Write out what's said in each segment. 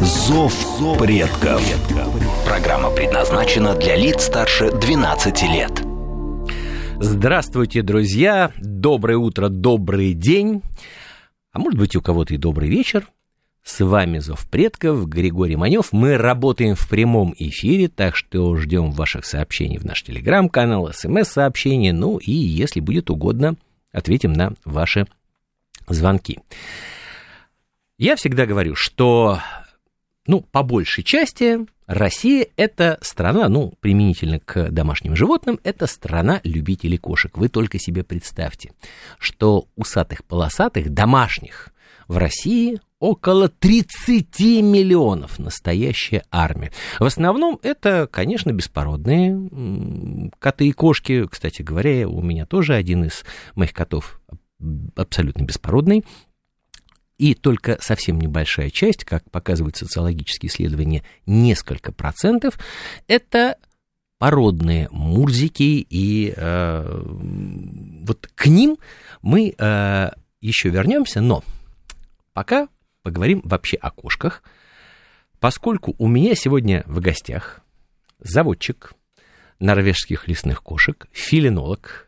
«Зов предков». Программа предназначена для лиц старше 12 лет. Здравствуйте, друзья! Доброе утро, добрый день! А может быть, у кого-то и добрый вечер. С вами Зов предков, Григорий Манев. Мы работаем в прямом эфире, так что ждем ваших сообщений в наш телеграм-канал, смс-сообщения, ну и, если будет угодно, ответим на ваши звонки. Я всегда говорю, что, ну, по большей части, Россия – это страна, ну, применительно к домашним животным, это страна любителей кошек. Вы только себе представьте, что усатых-полосатых домашних в России около 30 миллионов настоящая армия. В основном это, конечно, беспородные коты и кошки. Кстати говоря, у меня тоже один из моих котов абсолютно беспородный. И только совсем небольшая часть, как показывают социологические исследования, несколько процентов, это породные мурзики, и э, вот к ним мы э, еще вернемся, но пока поговорим вообще о кошках, поскольку у меня сегодня в гостях заводчик норвежских лесных кошек, филинолог,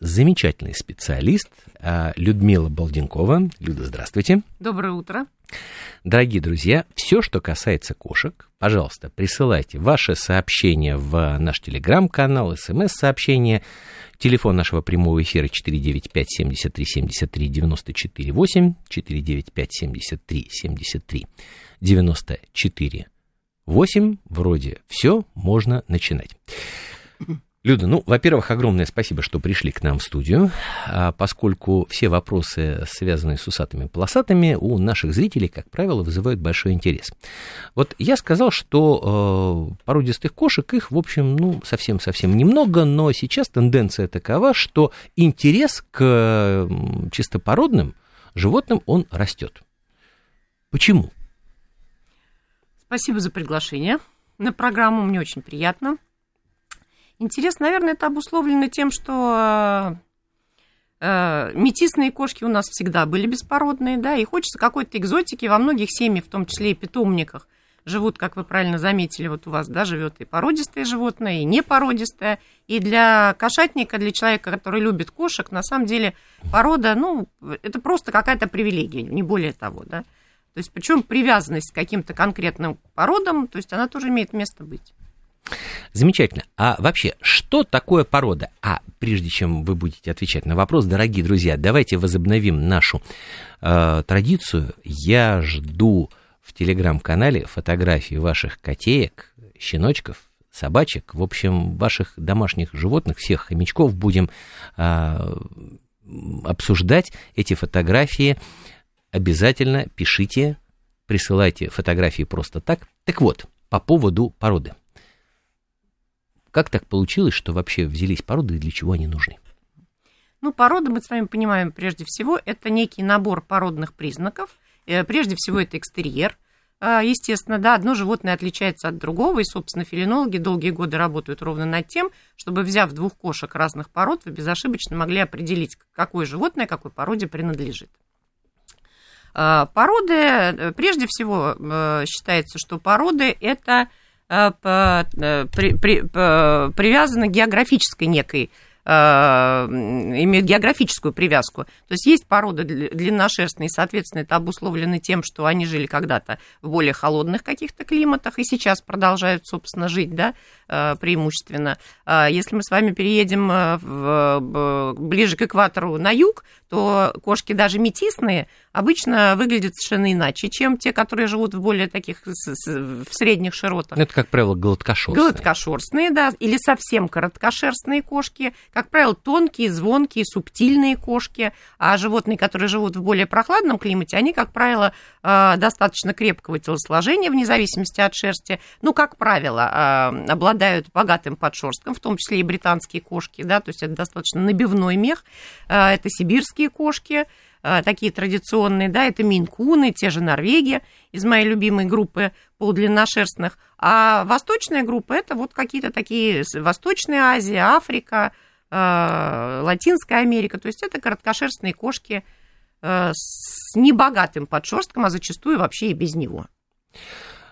замечательный специалист а, Людмила Балденкова. Люда, здравствуйте. Доброе утро. Дорогие друзья, все, что касается кошек, пожалуйста, присылайте ваши сообщения в наш телеграм-канал, смс-сообщения, телефон нашего прямого эфира 495 73 73 94 8, 495 73 73 94 8, вроде все, можно начинать. Люда, ну, во-первых, огромное спасибо, что пришли к нам в студию, а, поскольку все вопросы, связанные с усатыми полосатыми, у наших зрителей, как правило, вызывают большой интерес. Вот я сказал, что э, породистых кошек, их, в общем, ну, совсем-совсем немного, но сейчас тенденция такова, что интерес к чистопородным животным, он растет. Почему? Спасибо за приглашение на программу, мне очень приятно. Интерес, наверное, это обусловлено тем, что э, метисные кошки у нас всегда были беспородные, да, и хочется какой-то экзотики во многих семьях, в том числе и питомниках, живут, как вы правильно заметили, вот у вас, да, живет и породистое животное, и непородистое. И для кошатника, для человека, который любит кошек, на самом деле порода, ну, это просто какая-то привилегия, не более того, да. То есть, причем привязанность к каким-то конкретным породам, то есть она тоже имеет место быть. Замечательно. А вообще, что такое порода? А прежде чем вы будете отвечать на вопрос, дорогие друзья, давайте возобновим нашу э, традицию. Я жду в телеграм-канале фотографии ваших котеек, щеночков, собачек, в общем, ваших домашних животных, всех хомячков будем э, обсуждать эти фотографии. Обязательно пишите, присылайте фотографии просто так. Так вот, по поводу породы. Как так получилось, что вообще взялись породы и для чего они нужны? Ну, порода, мы с вами понимаем, прежде всего, это некий набор породных признаков. Э, прежде всего, это экстерьер. А, естественно, да, одно животное отличается от другого, и, собственно, филинологи долгие годы работают ровно над тем, чтобы, взяв двух кошек разных пород, вы безошибочно могли определить, какое животное какой породе принадлежит. А, породы, э, прежде всего, э, считается, что породы – это Э, при, при, привязаны к географической некой э, имеют географическую привязку. То есть есть породы длинношерстные, соответственно, это обусловлено тем, что они жили когда-то в более холодных каких-то климатах и сейчас продолжают, собственно, жить, да, э, преимущественно. Если мы с вами переедем в, ближе к экватору на юг, то кошки даже метисные, обычно выглядят совершенно иначе, чем те, которые живут в более таких, в средних широтах. Это, как правило, гладкошерстные. Гладкошерстные, да, или совсем короткошерстные кошки. Как правило, тонкие, звонкие, субтильные кошки. А животные, которые живут в более прохладном климате, они, как правило, э, достаточно крепкого телосложения, вне зависимости от шерсти. Ну, как правило, э, обладают богатым подшерстком, в том числе и британские кошки, да, то есть это достаточно набивной мех. Э, это сибирские кошки, такие традиционные, да, это минкуны, те же норвеги из моей любимой группы полудлинношерстных. А восточная группа это вот какие-то такие Восточная Азия, Африка, э, Латинская Америка. То есть это короткошерстные кошки э, с небогатым подшерстком, а зачастую вообще и без него.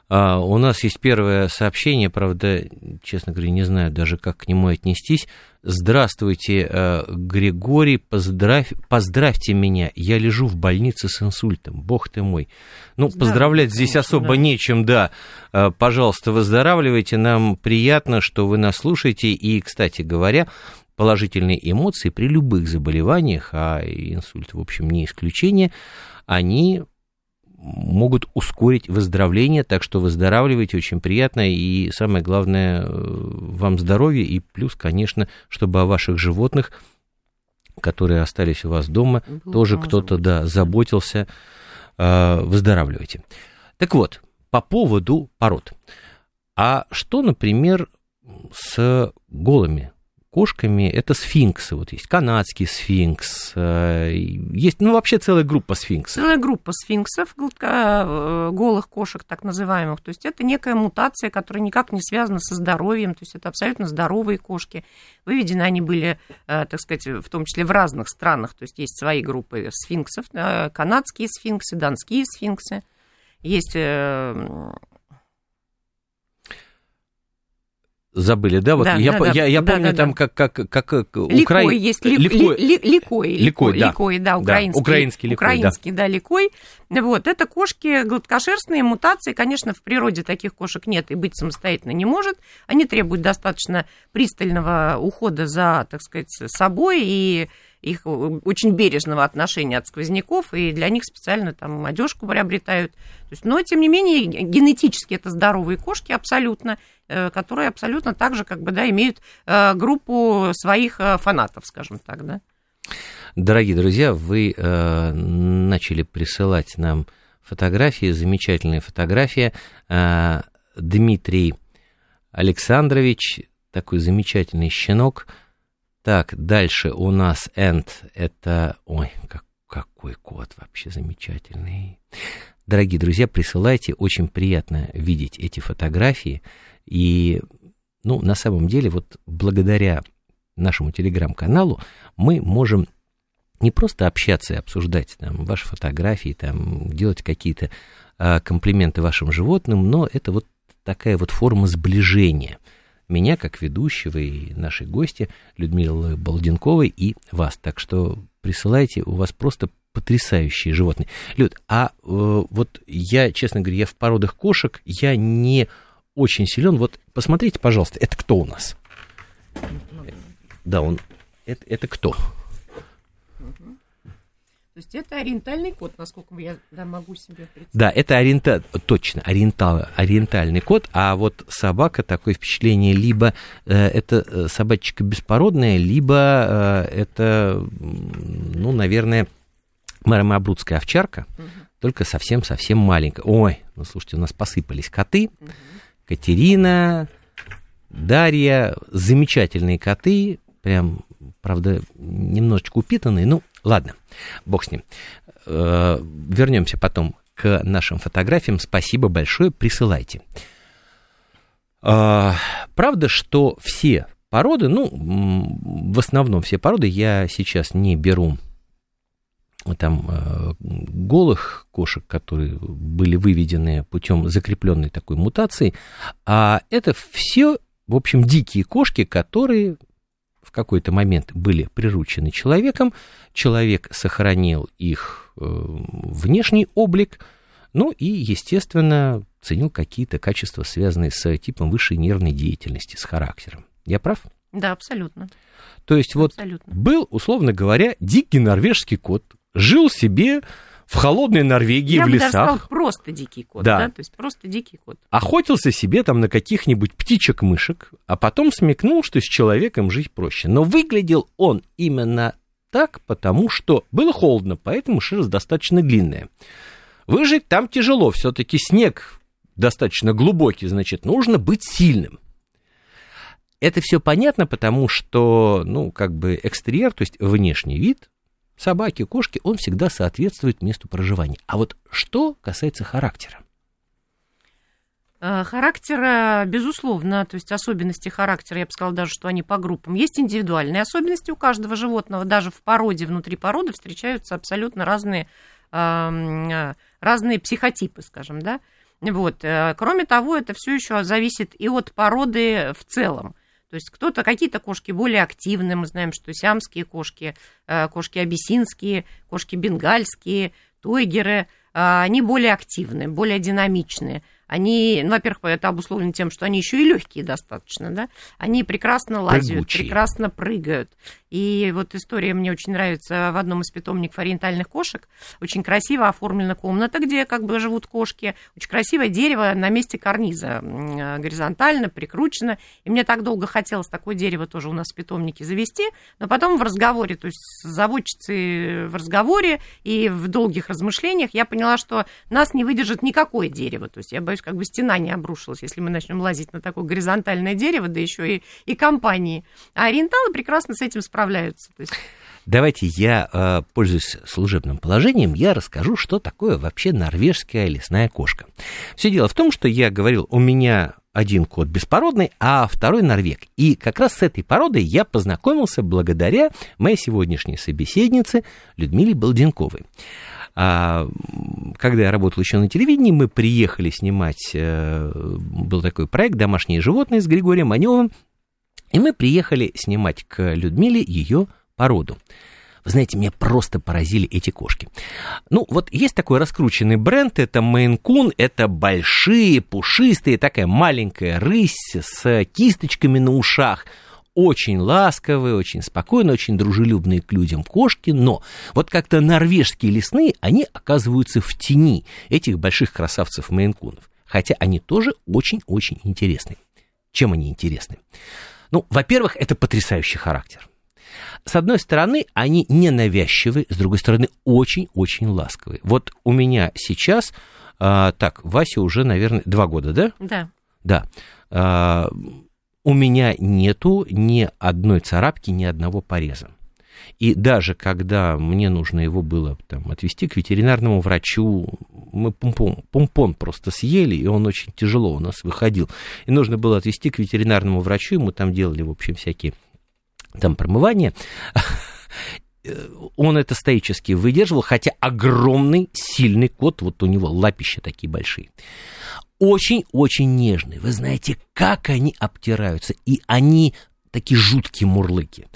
А, у нас есть первое сообщение, правда, честно говоря, не знаю даже, как к нему отнестись. Здравствуйте, э, Григорий, поздравь, поздравьте меня, я лежу в больнице с инсультом, бог ты мой. Ну, да, поздравлять конечно, здесь особо да. нечем, да. Э, пожалуйста, выздоравливайте, нам приятно, что вы нас слушаете, и, кстати говоря, положительные эмоции при любых заболеваниях, а инсульт, в общем, не исключение, они могут ускорить выздоровление, так что выздоравливайте, очень приятно, и самое главное, э, вам здоровья, и плюс, конечно, чтобы о ваших животных, которые остались у вас дома, Было тоже кто-то, да, заботился, э, выздоравливайте. Так вот, по поводу пород. А что, например, с голыми кошками, это сфинксы. Вот есть канадский сфинкс, э, есть, ну, вообще целая группа сфинксов. Целая группа сфинксов, э, голых кошек, так называемых. То есть это некая мутация, которая никак не связана со здоровьем, то есть это абсолютно здоровые кошки. Выведены они были, э, так сказать, в том числе в разных странах, то есть есть свои группы сфинксов, канадские сфинксы, донские сфинксы. Есть забыли, да? Вот да, я, да, я, я да, помню да, там да. как как как Укра... Ликой есть ли, ликой, ли, ликой, ликой, да. ликой, да, украинский, да, украинский ликой, украинский, да. да, ликой. Вот это кошки гладкошерстные мутации, конечно, в природе таких кошек нет и быть самостоятельно не может. Они требуют достаточно пристального ухода за, так сказать, собой и их очень бережного отношения от сквозняков, и для них специально там одежку приобретают. То есть, но, тем не менее, генетически это здоровые кошки абсолютно, э, которые абсолютно так же как бы, да, имеют э, группу своих э, фанатов, скажем так, да. Дорогие друзья, вы э, начали присылать нам фотографии, замечательные фотографии. Э, Дмитрий Александрович, такой замечательный щенок – так, дальше у нас end это... Ой, как, какой код вообще замечательный. Дорогие друзья, присылайте, очень приятно видеть эти фотографии. И, ну, на самом деле, вот благодаря нашему телеграм-каналу мы можем не просто общаться и обсуждать там, ваши фотографии, там, делать какие-то а, комплименты вашим животным, но это вот такая вот форма сближения – меня как ведущего и нашей гости Людмилы Балденковой и вас. Так что присылайте, у вас просто потрясающие животные. Люд, а э, вот я, честно говоря, я в породах кошек, я не очень силен. Вот посмотрите, пожалуйста, это кто у нас? Да, он, это, это кто? То есть это ориентальный код, насколько я да, могу себе представить. Да, это ориента... точно, ориентал... ориентальный код, а вот собака, такое впечатление, либо э, это э, собачка беспородная, либо э, это, ну, наверное, маромабрудская овчарка, угу. только совсем-совсем маленькая. Ой, ну, слушайте, у нас посыпались коты. Угу. Катерина, Дарья, замечательные коты, прям, правда, немножечко упитанные, ну, Ладно, бог с ним. Э, вернемся потом к нашим фотографиям. Спасибо большое, присылайте. Э, правда, что все породы, ну, в основном все породы, я сейчас не беру там э, голых кошек, которые были выведены путем закрепленной такой мутации, а это все, в общем, дикие кошки, которые в какой-то момент были приручены человеком, человек сохранил их э, внешний облик, ну и, естественно, ценил какие-то качества, связанные с типом высшей нервной деятельности, с характером. Я прав? Да, абсолютно. То есть абсолютно. вот был, условно говоря, дикий норвежский кот, жил себе в холодной Норвегии, Я в бы даже лесах. сказала, просто дикий кот, Да. да. то есть просто дикий кот. охотился себе там на каких-нибудь птичек-мышек, а потом смекнул, что с человеком жить проще. Но выглядел он именно так, потому что было холодно, поэтому шерсть достаточно длинная. Выжить там тяжело, все-таки снег достаточно глубокий, значит, нужно быть сильным. Это все понятно, потому что, ну, как бы экстерьер, то есть внешний вид собаки, кошки, он всегда соответствует месту проживания. А вот что касается характера? Э, Характера, безусловно, то есть особенности характера, я бы сказала даже, что они по группам. Есть индивидуальные особенности у каждого животного, даже в породе, внутри породы встречаются абсолютно разные, эм, э, разные психотипы, скажем, да. Вот. э, Кроме того, это все еще зависит и от породы в целом. То есть кто-то, какие-то кошки более активные, мы знаем, что сиамские кошки, э, кошки абиссинские, кошки бенгальские, тойгеры, э, они более активные, более динамичные. Они, ну, во-первых, это обусловлено тем, что они еще и легкие достаточно, да, они прекрасно лазят, Прыгучие. прекрасно прыгают. И вот история мне очень нравится в одном из питомников ориентальных кошек. Очень красиво оформлена комната, где как бы живут кошки. Очень красивое дерево на месте карниза, э, горизонтально, прикручено. И мне так долго хотелось такое дерево тоже у нас в питомнике завести, но потом в разговоре, то есть с заводчицей в разговоре и в долгих размышлениях я поняла, что нас не выдержит никакое дерево. То есть я боюсь, как бы стена не обрушилась, если мы начнем лазить на такое горизонтальное дерево, да еще и, и компании. А ориенталы прекрасно с этим справляются. То есть Давайте я, э, пользуясь служебным положением, я расскажу, что такое вообще норвежская лесная кошка. Все дело в том, что я говорил, у меня один кот беспородный, а второй норвег. И как раз с этой породой я познакомился благодаря моей сегодняшней собеседнице Людмиле Балденковой. А, когда я работал еще на телевидении, мы приехали снимать, э, был такой проект «Домашние животные» с Григорием Маневым, и мы приехали снимать к Людмиле ее породу. Вы знаете, меня просто поразили эти кошки. Ну, вот есть такой раскрученный бренд, это Coon, это большие, пушистые, такая маленькая рысь с кисточками на ушах, очень ласковые, очень спокойные, очень дружелюбные к людям кошки, но вот как-то норвежские лесные, они оказываются в тени этих больших красавцев мейнкунов, хотя они тоже очень-очень интересны. Чем они интересны? Ну, во-первых, это потрясающий характер. С одной стороны, они не навязчивые, с другой стороны, очень-очень ласковые. Вот у меня сейчас, а, так, Вася уже, наверное, два года, да? Да. Да. А, у меня нету ни одной царапки, ни одного пореза. И даже когда мне нужно его было там, отвезти к ветеринарному врачу, мы помпон, помпон просто съели, и он очень тяжело у нас выходил. И нужно было отвезти к ветеринарному врачу, и мы там делали, в общем, всякие там промывания. Он это стоически выдерживал, хотя огромный, сильный кот, вот у него лапища такие большие. Очень-очень нежный. Вы знаете, как они обтираются. И они такие жуткие мурлыки.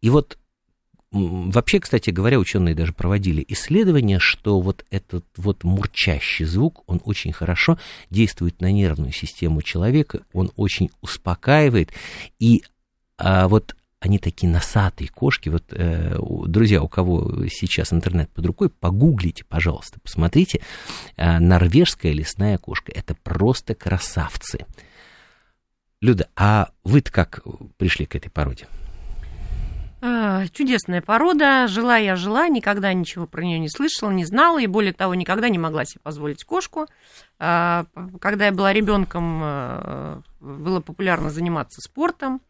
И вот вообще, кстати говоря, ученые даже проводили исследования, что вот этот вот мурчащий звук, он очень хорошо действует на нервную систему человека, он очень успокаивает. И а, вот они такие носатые кошки. Вот, э, друзья, у кого сейчас интернет под рукой, погуглите, пожалуйста, посмотрите. Э, норвежская лесная кошка. Это просто красавцы. Люда, а вы-то как пришли к этой породе? А, Чудесная порода. Жила я жила, никогда ничего про нее не слышала, не знала, и более того, никогда не могла себе позволить кошку. А, Когда я была ребенком, э, было популярно заниматься спортом,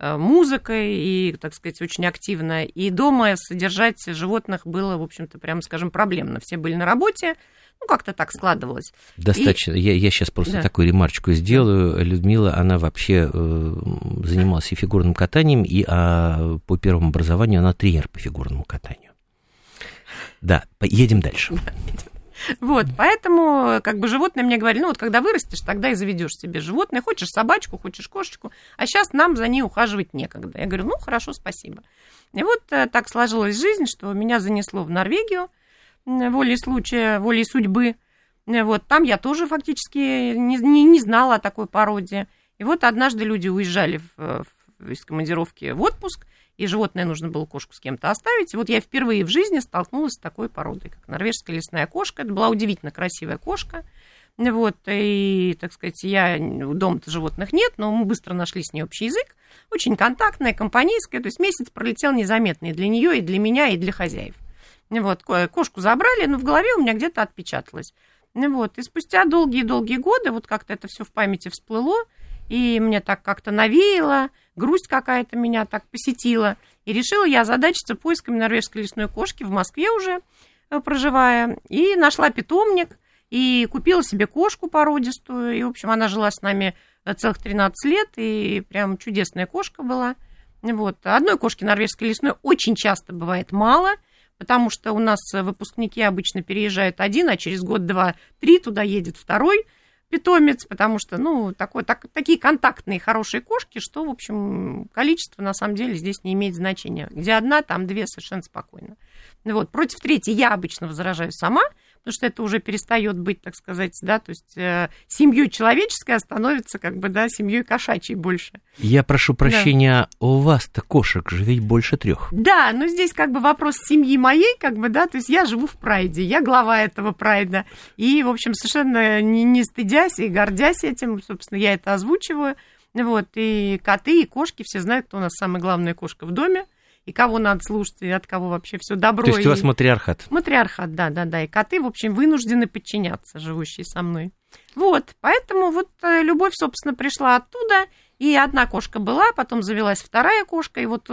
музыкой и, так сказать, очень активно. И дома содержать животных было, в общем-то, прямо скажем, проблемно. Все были на работе, ну, как-то так складывалось. Достаточно. Я, я сейчас просто Да. такую ремарочку сделаю. Людмила, она вообще э, занималась и фигурным катанием, и а, по первому образованию она тренер по фигурному катанию. Да, по- едем дальше. Вот, поэтому как бы животные мне говорили, ну вот когда вырастешь, тогда и заведешь себе животное, хочешь собачку, хочешь кошечку, а сейчас нам за ней ухаживать некогда. Я говорю, ну хорошо, спасибо. И вот э, так сложилась жизнь, что меня занесло в Норвегию волей случая, волей судьбы. Э, Вот там я тоже фактически не, не, не знала о такой породе. И вот однажды люди уезжали в, в- из командировки в отпуск, и животное нужно было кошку с кем-то оставить. Вот я впервые в жизни столкнулась с такой породой, как норвежская лесная кошка. Это была удивительно красивая кошка. Вот, и, так сказать, я, дома-то животных нет, но мы быстро нашли с ней общий язык. Очень контактная, компанейская, то есть месяц пролетел незаметно и для нее, и для меня, и для хозяев. Вот, кошку забрали, но в голове у меня где-то отпечаталось. Вот, и спустя долгие-долгие годы вот как-то это все в памяти всплыло, и мне так как-то навеяло, грусть какая-то меня так посетила, и решила я задачиться поисками норвежской лесной кошки в Москве уже э, проживая, и нашла питомник, и купила себе кошку породистую, и, в общем, она жила с нами э, целых 13 лет, и прям чудесная кошка была. Вот. Одной кошки норвежской лесной очень часто бывает мало – потому что у нас выпускники обычно переезжают один, а через год, два, три туда едет второй питомец, потому что, ну, такой, так, такие контактные хорошие кошки, что, в общем, количество на самом деле здесь не имеет значения. Где одна, там две совершенно спокойно. Вот, против третьей я обычно возражаю сама, потому что это уже перестает быть, так сказать, да, то есть э, семьей человеческой а становится как бы, да, семьей кошачьей больше. Я прошу прощения, да. у вас-то кошек же ведь больше трех. Да, но здесь как бы вопрос семьи моей, как бы, да, то есть я живу в прайде, я глава этого прайда, и, в общем, совершенно не, не стыдясь и гордясь этим, собственно, я это озвучиваю, вот, и коты, и кошки, все знают, кто у нас самая главная кошка в доме, и кого надо слушать, и от кого вообще все добро. То есть у вас матриархат? Матриархат, да, да, да. И коты, в общем, вынуждены подчиняться, живущие со мной. Вот, поэтому вот э, любовь, собственно, пришла оттуда, и одна кошка была, потом завелась вторая кошка, и вот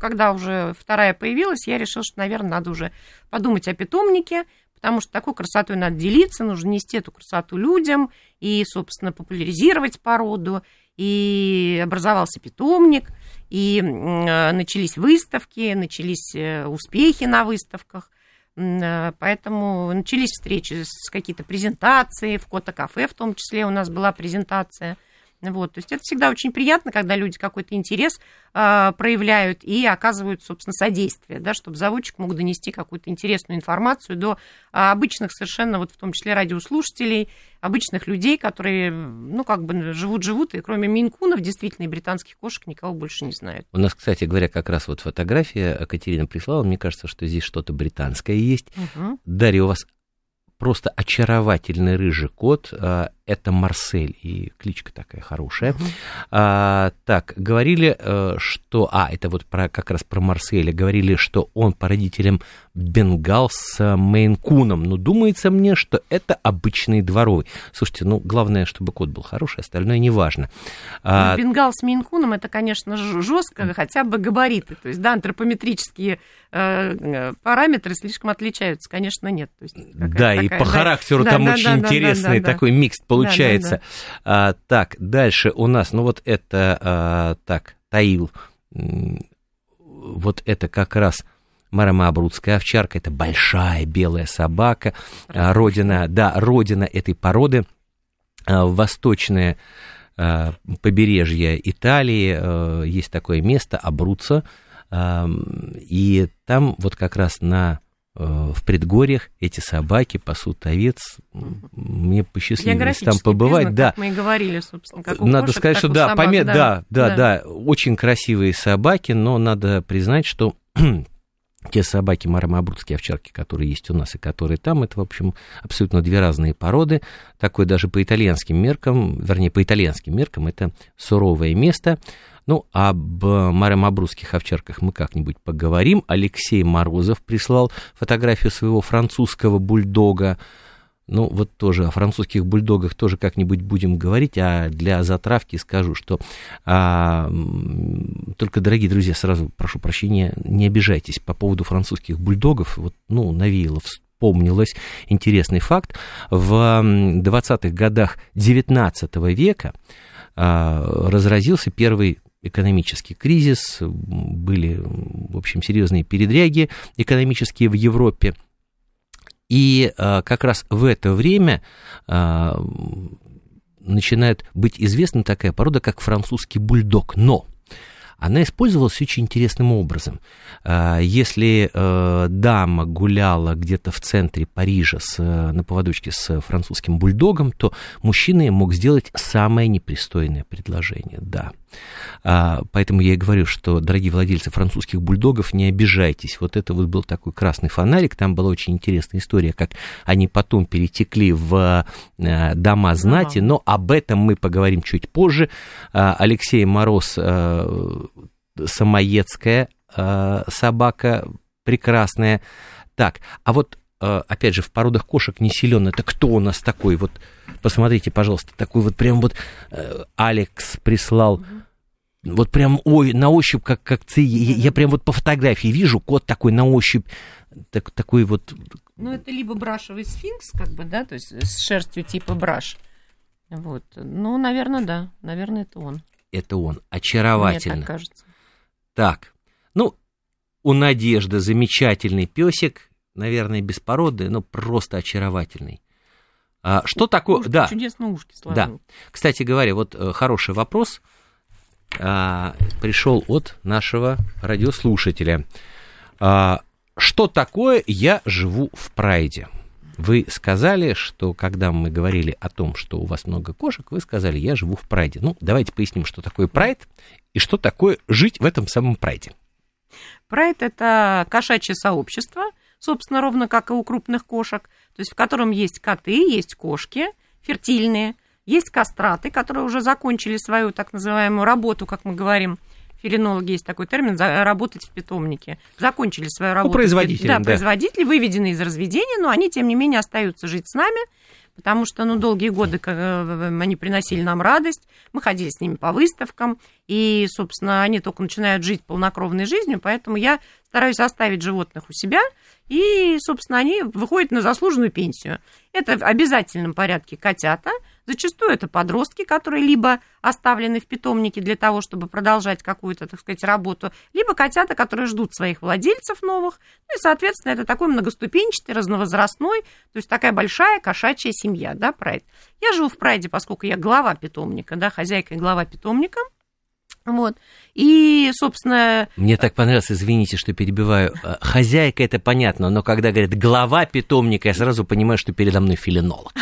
когда уже вторая появилась, я решила, что, наверное, надо уже подумать о питомнике, потому что такой красотой надо делиться, нужно нести эту красоту людям и, собственно, популяризировать породу, и образовался питомник, и э, начались выставки, начались э, успехи на выставках, э, поэтому начались встречи с какие-то презентации, в Кота-кафе в том числе у нас была презентация – вот, то есть это всегда очень приятно, когда люди какой-то интерес э, проявляют и оказывают, собственно, содействие, да, чтобы заводчик мог донести какую-то интересную информацию до а, обычных совершенно, вот в том числе радиослушателей, обычных людей, которые, ну, как бы живут-живут, и кроме минкунов, действительно, и британских кошек никого больше не знают. У нас, кстати говоря, как раз вот фотография Катерина прислала, мне кажется, что здесь что-то британское есть. Угу. Дарья, у вас просто очаровательный рыжий кот. Это Марсель, и кличка такая хорошая. Uh-huh. А, так, говорили, э, что... А, это вот про, как раз про Марселя. Говорили, что он по родителям бенгал с мейнкуном. Но думается мне, что это обычный дворовый. Слушайте, ну, главное, чтобы кот был хороший, остальное не важно. А... Бенгал с мейнкуном, это, конечно, жестко, хотя бы габариты. То есть, да, антропометрические э, параметры слишком отличаются, конечно, нет. То есть, да, такая, и по да, характеру да, там да, очень да, интересный да, да, такой микс получается. Да, да, да. А, так, дальше у нас, ну вот это, а, так, Таил, вот это как раз маромаабрудская овчарка, это большая белая собака, а, родина, да, родина этой породы, а, восточное а, побережье Италии, есть такое место, Абруццо, и там вот как раз на в предгорьях эти собаки пасут овец. Мне посчастливилось там побывать. Признак, да. Мы и говорили, собственно. Как у надо кошек, сказать, что да, собак, поме... да, да, да, да, очень красивые собаки, но надо признать, что те собаки маромабрудские овчарки, которые есть у нас и которые там, это, в общем, абсолютно две разные породы. Такое даже по итальянским меркам, вернее, по итальянским меркам, это суровое место. Ну, об маромабрусских овчарках мы как-нибудь поговорим. Алексей Морозов прислал фотографию своего французского бульдога. Ну, вот тоже о французских бульдогах тоже как-нибудь будем говорить, а для затравки скажу, что а, только, дорогие друзья, сразу прошу прощения, не обижайтесь по поводу французских бульдогов, вот, ну, навеяло вспомнилось интересный факт. В 20-х годах 19 века а, разразился первый экономический кризис, были, в общем, серьезные передряги экономические в Европе. И а, как раз в это время а, начинает быть известна такая порода, как французский бульдог. Но она использовалась очень интересным образом. А, если э, дама гуляла где-то в центре Парижа с, на поводочке с французским бульдогом, то мужчина мог сделать самое непристойное предложение, да. А, поэтому я и говорю, что, дорогие владельцы французских бульдогов, не обижайтесь. Вот это вот был такой красный фонарик, там была очень интересная история, как они потом перетекли в э, дома знати, но об этом мы поговорим чуть позже. А, Алексей Мороз, э, самоедская э, собака, прекрасная. Так, а вот опять же, в породах кошек не силен. Это кто у нас такой? Вот посмотрите, пожалуйста, такой вот прям вот Алекс прислал вот прям ой, на ощупь, как, как ци, я, я прям вот по фотографии вижу, кот такой на ощупь, так, такой вот... Ну, это либо брашевый сфинкс, как бы, да, то есть с шерстью типа браш. Вот. Ну, наверное, да. Наверное, это он. Это он. Очаровательно. Мне так кажется. Так. Ну, у Надежды замечательный песик, наверное, беспородный, но просто очаровательный. А, что такое... Ушки, да. Чудесно ушки сложил. Да. Кстати говоря, вот э, хороший вопрос а, пришел от нашего радиослушателя. А, что такое «я живу в прайде»? Вы сказали, что когда мы говорили о том, что у вас много кошек, вы сказали, я живу в прайде. Ну, давайте поясним, что такое прайд и что такое жить в этом самом прайде. Прайд – это кошачье сообщество, собственно, ровно как и у крупных кошек, то есть в котором есть коты, есть кошки фертильные – есть кастраты, которые уже закончили свою так называемую работу, как мы говорим, филинологи есть такой термин, работать в питомнике. Закончили свою работу. Ну, производители. Да, да, производители, выведены из разведения, но они, тем не менее, остаются жить с нами, потому что, ну, долгие годы э, они приносили нам радость, мы ходили с ними по выставкам, и, собственно, они только начинают жить полнокровной жизнью, поэтому я стараюсь оставить животных у себя, и, собственно, они выходят на заслуженную пенсию. Это в обязательном порядке котята – Зачастую это подростки, которые либо оставлены в питомнике для того, чтобы продолжать какую-то, так сказать, работу, либо котята, которые ждут своих владельцев новых. Ну и, соответственно, это такой многоступенчатый, разновозрастной, то есть такая большая кошачья семья, да, прайд. Я живу в прайде, поскольку я глава питомника, да, хозяйка и глава питомника. Вот. И, собственно... Мне так понравилось, извините, что перебиваю. Э, хозяйка это понятно, но когда говорят глава питомника, я сразу понимаю, что передо мной филинолог.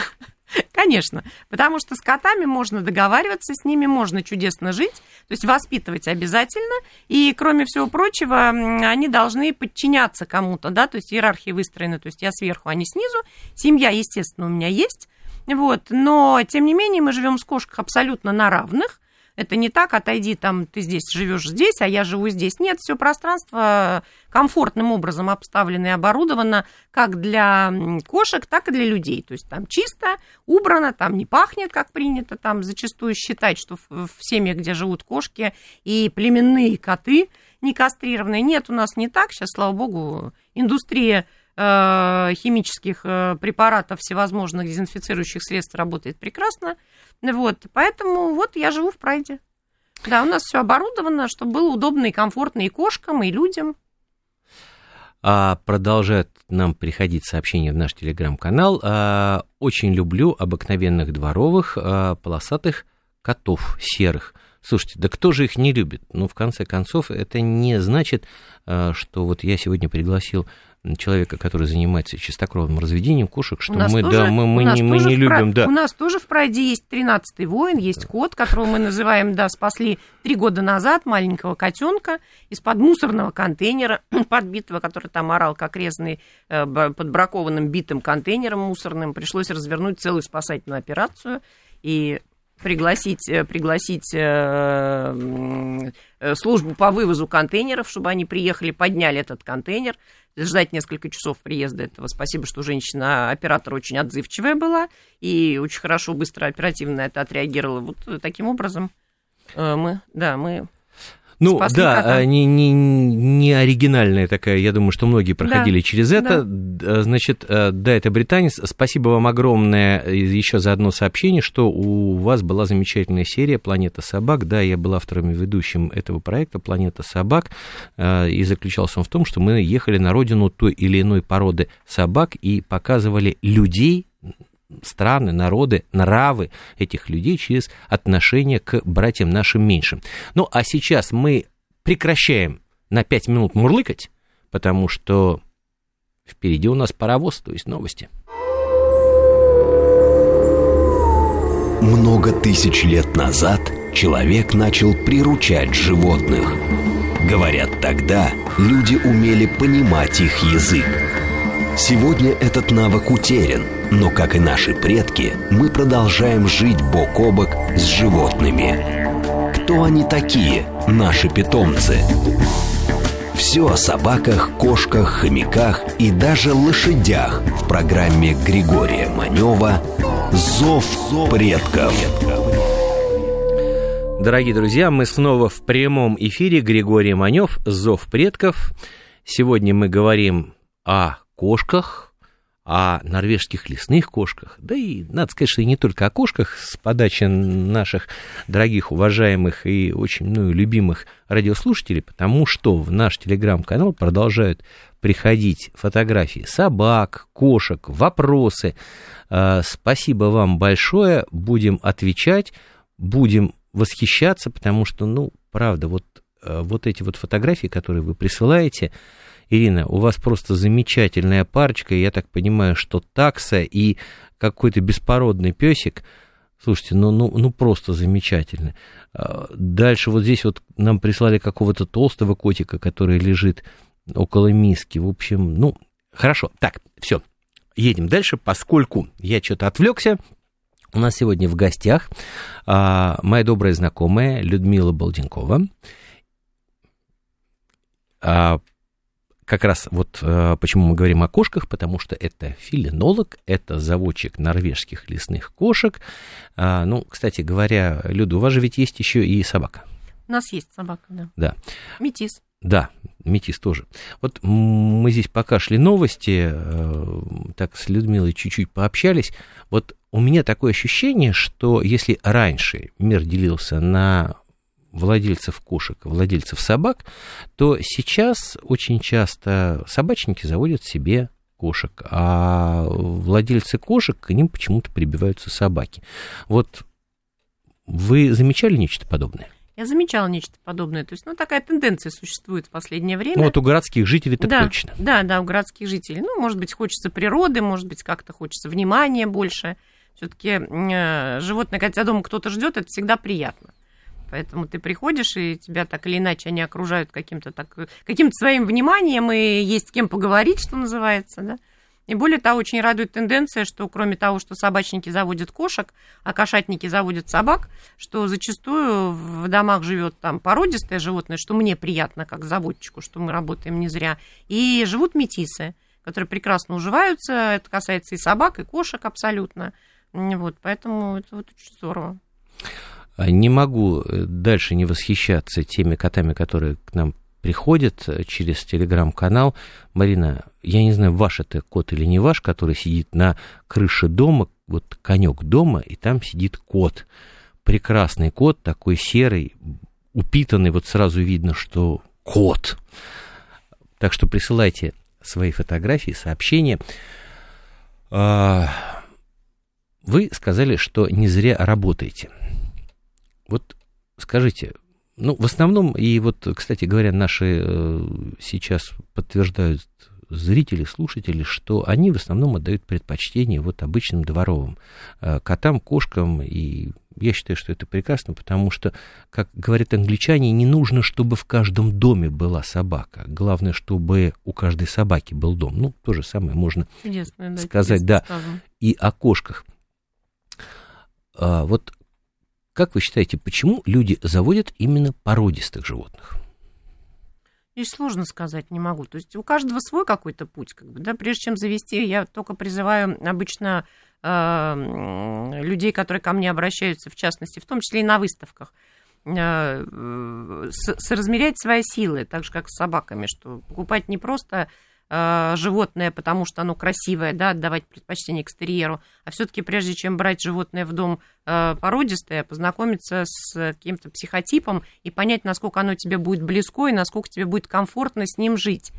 Конечно, потому что с котами можно договариваться, с ними можно чудесно жить, то есть воспитывать обязательно, и, кроме всего прочего, они должны подчиняться кому-то, да, то есть иерархия выстроена, то есть я сверху, они снизу, семья, естественно, у меня есть, вот, но, тем не менее, мы живем с кошкой абсолютно на равных, это не так, отойди там, ты здесь живешь здесь, а я живу здесь. Нет, все пространство комфортным образом обставлено и оборудовано как для кошек, так и для людей. То есть там чисто, убрано, там не пахнет, как принято там зачастую считать, что в, семьях, где живут кошки и племенные коты не кастрированные. Нет, у нас не так. Сейчас, слава богу, индустрия э, химических э, препаратов, всевозможных дезинфицирующих средств работает прекрасно. Вот, поэтому вот я живу в Прайде. Да, у нас все оборудовано, чтобы было удобно и комфортно и кошкам, и людям. А, продолжают нам приходить сообщения в наш телеграм-канал. А, очень люблю обыкновенных дворовых а, полосатых котов серых. Слушайте, да кто же их не любит? Ну, в конце концов, это не значит, а, что вот я сегодня пригласил человека, который занимается чистокровным разведением кошек, что мы, тоже, да, мы, мы, не, мы не любим, да. У нас тоже в прайде есть 13-й воин, есть кот, которого мы называем, да, спасли три года назад, маленького котенка из-под мусорного контейнера, подбитого, который там орал, как резанный, э, под бракованным битым контейнером мусорным. Пришлось развернуть целую спасательную операцию. И пригласить, э, пригласить э, службу по вывозу контейнеров, чтобы они приехали, подняли этот контейнер, ждать несколько часов приезда этого. Спасибо, что женщина-оператор очень отзывчивая была и очень хорошо, быстро, оперативно это отреагировала. Вот таким образом э, мы, да, мы ну да, кота. не, не, не оригинальная такая, я думаю, что многие проходили да, через это. Да. Значит, э, да, это британец. Спасибо вам огромное еще за одно сообщение, что у вас была замечательная серия «Планета собак». Да, я был автором и ведущим этого проекта «Планета собак», э, и заключался он в том, что мы ехали на родину той или иной породы собак и показывали людей, страны, народы, нравы этих людей через отношение к братьям нашим меньшим. Ну, а сейчас мы прекращаем на 5 минут мурлыкать, потому что впереди у нас паровоз, то есть новости. Много тысяч лет назад человек начал приручать животных. Говорят, тогда люди умели понимать их язык. Сегодня этот навык утерян, но, как и наши предки, мы продолжаем жить бок о бок с животными. Кто они такие, наши питомцы? Все о собаках, кошках, хомяках и даже лошадях в программе Григория Манева «Зов предков». Дорогие друзья, мы снова в прямом эфире. Григорий Манев, «Зов предков». Сегодня мы говорим о кошках, о норвежских лесных кошках, да и, надо сказать, что и не только о кошках, с подачи наших дорогих, уважаемых и очень ну, любимых радиослушателей, потому что в наш телеграм-канал продолжают приходить фотографии собак, кошек, вопросы. А, спасибо вам большое, будем отвечать, будем восхищаться, потому что, ну, правда, вот, а, вот эти вот фотографии, которые вы присылаете, Ирина, у вас просто замечательная парочка, я так понимаю, что такса и какой-то беспородный песик. Слушайте, ну, ну, ну просто замечательно. А, дальше вот здесь вот нам прислали какого-то толстого котика, который лежит около миски. В общем, ну, хорошо. Так, все, едем дальше, поскольку я что-то отвлекся. У нас сегодня в гостях а, моя добрая знакомая Людмила Балденкова. А, как раз вот э, почему мы говорим о кошках, потому что это филинолог, это заводчик норвежских лесных кошек. А, ну, кстати говоря, Люда, у вас же ведь есть еще и собака. У нас есть собака, да. Да. Метис. Да, метис тоже. Вот мы здесь пока шли новости, э, так с Людмилой чуть-чуть пообщались. Вот у меня такое ощущение, что если раньше мир делился на владельцев кошек, владельцев собак, то сейчас очень часто собачники заводят себе кошек, а владельцы кошек к ним почему-то прибиваются собаки. Вот вы замечали нечто подобное? Я замечала нечто подобное. То есть, ну, такая тенденция существует в последнее время. Ну, вот у городских жителей так да, точно. Да, да, у городских жителей. Ну, может быть, хочется природы, может быть, как-то хочется внимания больше. Все-таки э, животное, когда дома кто-то ждет, это всегда приятно. Поэтому ты приходишь, и тебя так или иначе они окружают каким-то так, каким-то своим вниманием, и есть с кем поговорить, что называется, да. И более того, очень радует тенденция, что кроме того, что собачники заводят кошек, а кошатники заводят собак, что зачастую в домах живет там породистое животное, что мне приятно как заводчику, что мы работаем не зря, и живут метисы, которые прекрасно уживаются, это касается и собак, и кошек абсолютно. Вот, поэтому это вот очень здорово. А не могу э, дальше не восхищаться теми котами, которые к нам приходят э, через телеграм-канал. Марина, я не знаю, ваш это кот или не ваш, который сидит на крыше дома, вот конек дома, и там сидит кот. Прекрасный кот, такой серый, упитанный, вот сразу видно, что кот. Так что присылайте свои фотографии, сообщения. А, вы сказали, что не зря работаете. Вот скажите, ну, в основном, и вот, кстати говоря, наши э, сейчас подтверждают зрители, слушатели, что они в основном отдают предпочтение вот обычным дворовым э, котам, кошкам, и я считаю, что это прекрасно, потому что, как говорят англичане, не нужно, чтобы в каждом доме была собака. Главное, чтобы у каждой собаки был дом. Ну, то же самое можно да, сказать, да, скажем. и о кошках. А, вот как вы считаете, почему люди заводят именно породистых животных? Здесь сложно сказать, не могу. То есть у каждого свой какой-то путь, как бы, да. Прежде чем завести, я только призываю обычно э, людей, которые ко мне обращаются, в частности, в том числе и на выставках, э, соразмерять свои силы, так же как с собаками, что покупать не просто Э, животное, потому что оно красивое, да, отдавать предпочтение экстерьеру, а все-таки прежде чем брать животное в дом э, породистое, познакомиться с каким-то психотипом и понять, насколько оно тебе будет близко и насколько тебе будет комфортно с ним жить.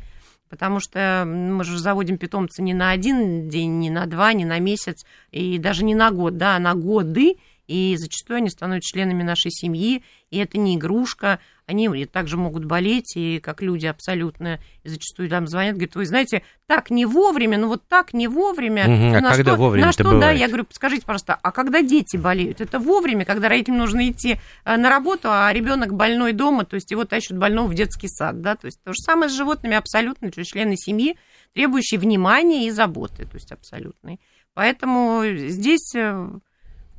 Потому что мы же заводим питомца не на один день, не на два, не на месяц, и даже не на год, да, а на годы, и зачастую они становятся членами нашей семьи, и это не игрушка, они также могут болеть, и как люди абсолютно, и зачастую там звонят, говорят, вы знаете, так не вовремя, ну вот так не вовремя. Угу, а на когда что, вовремя На что, бывает? да, я говорю, скажите, пожалуйста, а когда дети болеют? Это вовремя, когда родителям нужно идти э, на работу, а ребенок больной дома, то есть его тащат больного в детский сад, да, то есть то же самое с животными абсолютно, то есть члены семьи, требующие внимания и заботы, то есть абсолютной. Поэтому здесь э,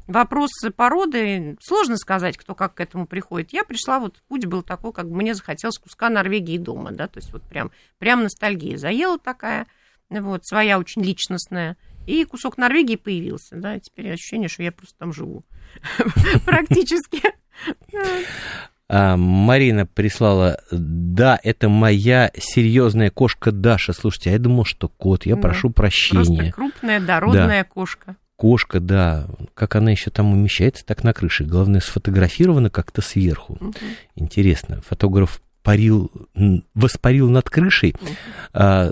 вопрос породы, сложно сказать, кто как к этому приходит. Я пришла, вот путь был такой, как бы мне захотелось куска Норвегии дома, да, то есть вот прям, прям ностальгия заела такая, вот, своя очень личностная. И кусок Норвегии появился, да, теперь ощущение, что я просто там живу. Практически. А, Марина прислала, да, это моя серьезная кошка Даша. Слушайте, а я думал, что кот, я прошу Просто прощения. крупная дородная кошка. Кошка, да, как она еще там умещается, так на крыше. Главное, сфотографирована как-то сверху. Мгм. Интересно, фотограф парил, воспарил над крышей, а,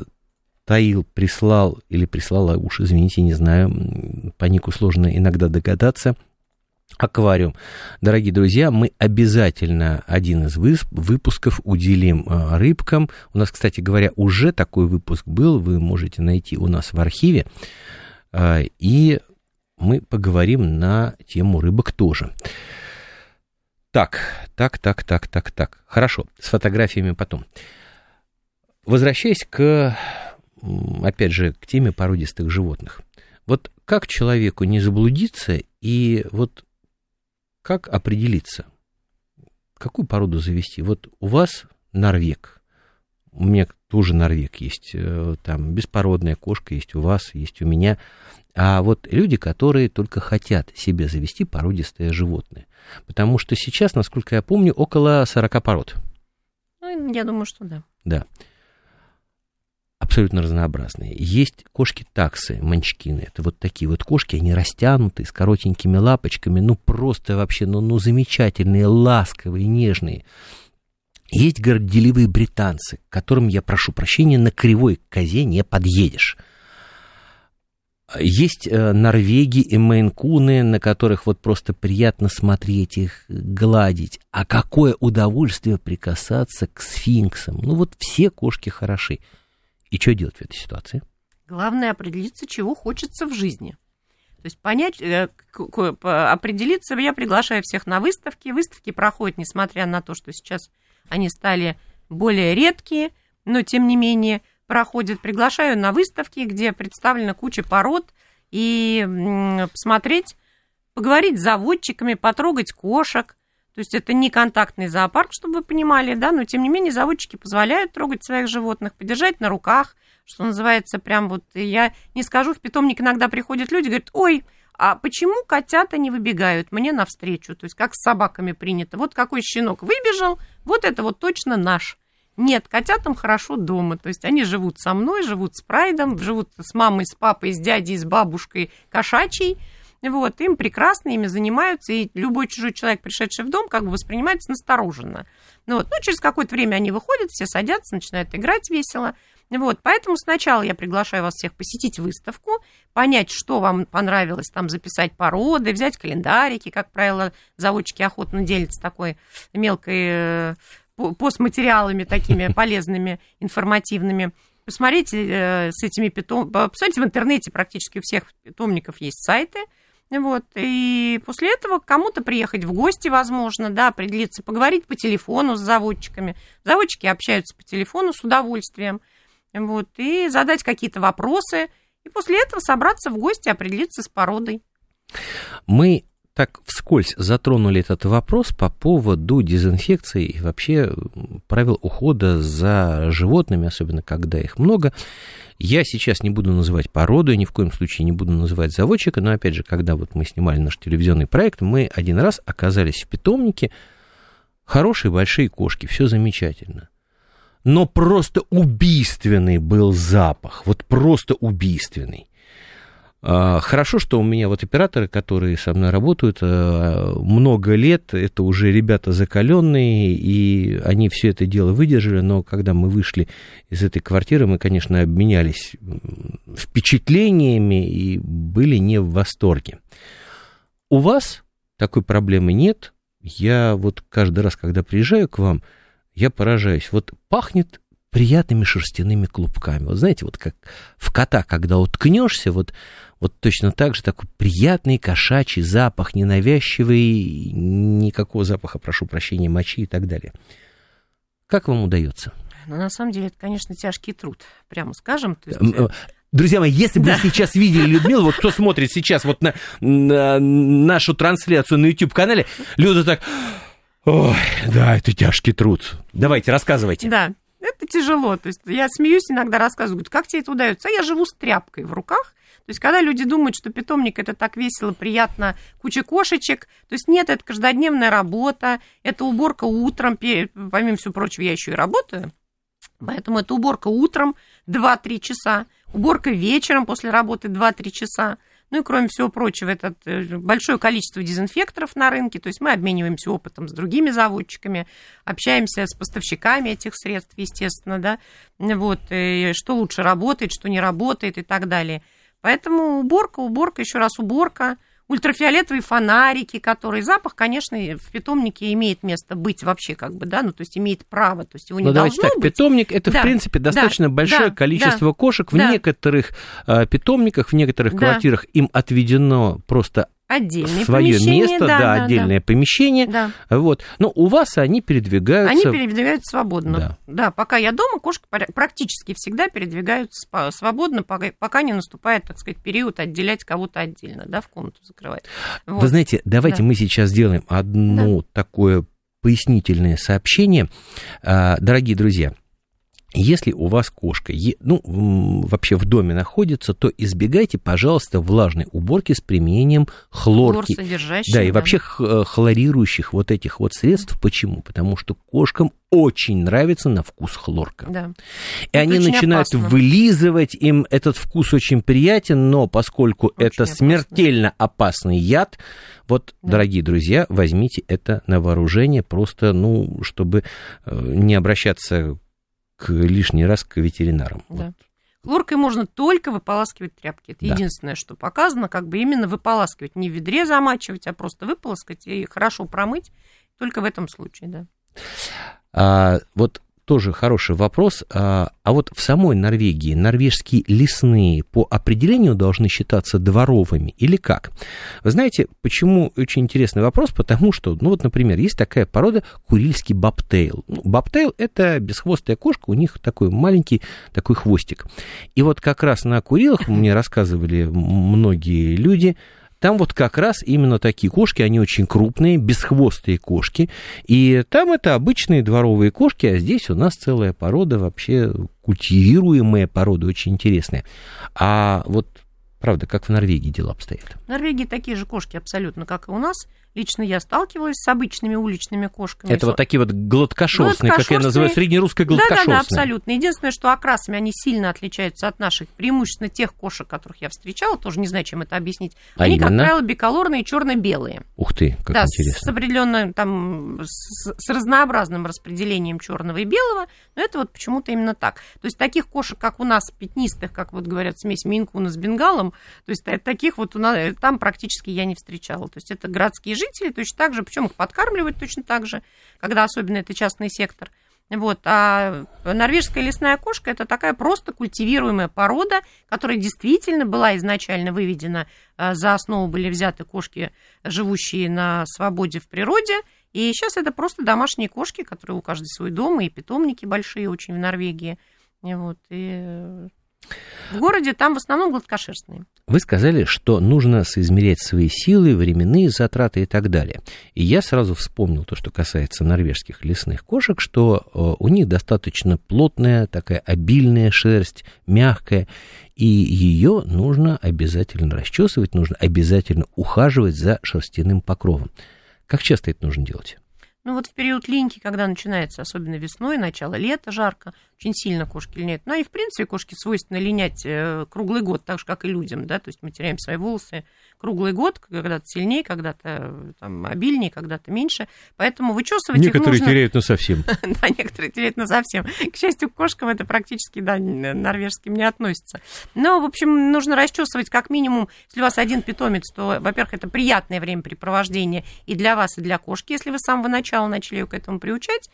Таил прислал, или прислала, уж извините, не знаю, по нику сложно иногда догадаться, аквариум. Дорогие друзья, мы обязательно один из выпусков уделим а, рыбкам. У нас, кстати говоря, уже такой выпуск был, вы можете найти у нас в архиве. А, И мы поговорим на тему рыбок тоже. Так, так, так, так, так, так. Хорошо, с фотографиями потом. Возвращаясь к, опять же, к теме породистых животных. Вот как человеку не заблудиться и вот как определиться, какую породу завести? Вот у вас норвег, у меня тоже норвег есть, э, там беспородная кошка есть у вас, есть у меня. А вот люди, которые только хотят себе завести породистое животное. Потому что сейчас, насколько я помню, около 40 пород. Ну, я думаю, что да. Да. Абсолютно разнообразные. Есть кошки-таксы, манчкины. Это вот такие вот кошки, они растянутые, с коротенькими лапочками. Ну, просто вообще, ну, ну замечательные, ласковые, нежные. Есть горделивые британцы, к которым, я прошу прощения, на кривой козе не подъедешь. Есть э, норвеги и мейнкуны, на которых вот просто приятно смотреть их, гладить. А какое удовольствие прикасаться к сфинксам. Ну вот все кошки хороши. И что делать в этой ситуации? Главное определиться, чего хочется в жизни. То есть понять, э, определиться, я приглашаю всех на выставки. Выставки проходят, несмотря на то, что сейчас они стали более редкие, но тем не менее проходят. Приглашаю на выставки, где представлена куча пород, и посмотреть, поговорить с заводчиками, потрогать кошек. То есть это не контактный зоопарк, чтобы вы понимали, да, но тем не менее заводчики позволяют трогать своих животных, подержать на руках, что называется, прям вот, я не скажу, в питомник иногда приходят люди, говорят, ой, а почему котята не выбегают мне навстречу? То есть как с собаками принято. Вот какой щенок выбежал, вот это вот точно наш. Нет, котятам хорошо дома. То есть они живут со мной, живут с прайдом, живут с мамой, с папой, с дядей, с бабушкой кошачьей. Вот, им прекрасно, ими занимаются, и любой чужой человек, пришедший в дом, как бы воспринимается настороженно. Ну, вот, ну, через какое-то время они выходят, все садятся, начинают играть весело. Вот, поэтому сначала я приглашаю вас всех посетить выставку, понять, что вам понравилось, там записать породы, взять календарики, как правило, заводчики охотно делятся такой мелкой э, постматериалами такими полезными, информативными. Посмотрите э, с этими питом... Посмотрите в интернете, практически у всех питомников есть сайты, вот, и после этого кому-то приехать в гости, возможно, да, определиться, поговорить по телефону с заводчиками. Заводчики общаются по телефону с удовольствием, вот, и задать какие-то вопросы, и после этого собраться в гости, определиться с породой. Мы так вскользь затронули этот вопрос по поводу дезинфекции и вообще правил ухода за животными, особенно когда их много. Я сейчас не буду называть породу, я ни в коем случае не буду называть заводчика, но опять же, когда вот мы снимали наш телевизионный проект, мы один раз оказались в питомнике, хорошие большие кошки, все замечательно. Но просто убийственный был запах, вот просто убийственный. А, Хорошо, что у меня вот операторы, которые со мной работают э, много лет, это уже ребята закаленные, и они все это дело выдержали, но когда мы вышли из этой квартиры, мы, конечно, обменялись впечатлениями и были не в восторге. У вас такой проблемы нет, я вот каждый раз, когда приезжаю к вам, я поражаюсь. Вот пахнет приятными шерстяными клубками. Вот знаете, вот как в кота, когда уткнешься, вот, вот точно так же такой приятный кошачий запах, ненавязчивый, никакого запаха, прошу прощения, мочи и так далее. Как вам удается? Ну, на самом деле, это, конечно, тяжкий труд, прямо скажем. То есть... Э, Друзья мои, если бы да. вы сейчас видели Людмилу, вот кто смотрит сейчас вот на, на нашу трансляцию на YouTube-канале, Люда так... Ой, да, это тяжкий труд. Давайте, рассказывайте. Да, это тяжело. То есть я смеюсь иногда, рассказываю, говорю, как тебе это удается? А я живу с тряпкой в руках. То есть, когда люди думают, что питомник это так весело, приятно, куча кошечек, то есть нет, это каждодневная работа, это уборка утром, помимо всего прочего, я еще и работаю, поэтому это уборка утром 2-3 часа, уборка вечером после работы 2-3 часа. Ну и кроме всего прочего, это э, большое количество дезинфекторов на рынке, то есть мы обмениваемся опытом с другими заводчиками, общаемся с поставщиками этих средств, естественно, да, вот, и что лучше работает, что не работает и так далее. Поэтому уборка, уборка, еще раз уборка – ультрафиолетовые фонарики, которые запах, конечно, в питомнике имеет место быть вообще как бы, да, ну то есть имеет право, то есть его не ну, давайте так, быть. питомник это да, в принципе достаточно да, большое да, количество да, кошек в да. некоторых э, питомниках, в некоторых да. квартирах им отведено просто Отдельное свое место, да, да отдельное да. помещение. Да. Вот. Но у вас они передвигаются. Они передвигаются свободно. Да. да, пока я дома, кошки практически всегда передвигаются свободно, пока не наступает, так сказать, период отделять кого-то отдельно, да, в комнату закрывать. Вот. Вы знаете, давайте да. мы сейчас сделаем одно да. такое пояснительное сообщение. А, дорогие друзья, если у вас кошка, ну, вообще в доме находится, то избегайте, пожалуйста, влажной уборки с применением хлорки. да, да, и вообще э, хлорирующих вот этих вот средств. Почему? Потому что кошкам очень нравится на вкус хлорка. Да. И это они начинают опасно. вылизывать, им этот вкус очень приятен, но поскольку очень это опасно. смертельно опасный яд, вот, да. дорогие друзья, возьмите это на вооружение, просто, ну, чтобы э, не обращаться к лишний раз к ветеринарам. Да. Вот. Хлоркой можно только выполаскивать тряпки. Это да. единственное, что показано, как бы именно выполаскивать, не в ведре замачивать, а просто выполоскать и хорошо промыть. Только в этом случае, да. А, вот тоже хороший вопрос. А, а вот в самой Норвегии норвежские лесные по определению должны считаться дворовыми или как? Вы знаете, почему очень интересный вопрос? Потому что, ну вот, например, есть такая порода курильский бобтейл. Ну, бобтейл – это бесхвостая кошка, у них такой маленький такой хвостик. И вот как раз на курилах мне рассказывали многие люди – там вот как раз именно такие кошки, они очень крупные, бесхвостые кошки. И там это обычные дворовые кошки, а здесь у нас целая порода, вообще культивируемая порода, очень интересная. А вот Правда, как в Норвегии дела обстоят? В Норвегии такие же кошки абсолютно, как и у нас. Лично я сталкивалась с обычными уличными кошками. Это вот такие вот гладкошерстные, как я называю, среднерусская гладкошерстная. Да, да, да, абсолютно. Единственное, что окрасами они сильно отличаются от наших, преимущественно тех кошек, которых я встречала, тоже не знаю, чем это объяснить. А они, именно? как правило, биколорные черно-белые. Ух ты, как да, интересно. с определенным там, с, с разнообразным распределением черного и белого, но это вот почему-то именно так. То есть таких кошек, как у нас, пятнистых, как вот говорят, смесь Минкуна с бенгалом, то есть таких вот у нас, там практически я не встречала. То есть это городские жители, точно так же, причем их подкармливают точно так же, когда особенно это частный сектор. Вот. А норвежская лесная кошка это такая просто культивируемая порода, которая действительно была изначально выведена, а, за основу были взяты кошки, живущие на свободе в природе, и сейчас это просто домашние кошки, которые у каждой свой дом, и питомники большие очень в Норвегии. Вот. И в городе там в основном гладкошерстные. Вы сказали, что нужно соизмерять свои силы, временные затраты и так далее. И я сразу вспомнил то, что касается норвежских лесных кошек, что э, у них достаточно плотная, такая обильная шерсть, мягкая, и ее нужно обязательно расчесывать, нужно обязательно ухаживать за шерстяным покровом. Как часто это нужно делать? Ну вот в период линьки, когда начинается, особенно весной, начало лета, жарко, очень сильно кошки линяют. Ну и в принципе кошки свойственно линять э, круглый год, так же, как и людям, да, то есть мы теряем свои волосы круглый год, когда-то сильнее, когда-то э, там обильнее, когда-то меньше, поэтому вычесывать Некоторые их нужно... теряют на совсем. Да, некоторые теряют на совсем. К счастью, к кошкам это практически, да, норвежским не относится. Но, в общем, нужно расчесывать как минимум, если у вас один питомец, то, во-первых, это приятное времяпрепровождение и для вас, и для кошки, если вы с самого начала начали ее к этому приучать,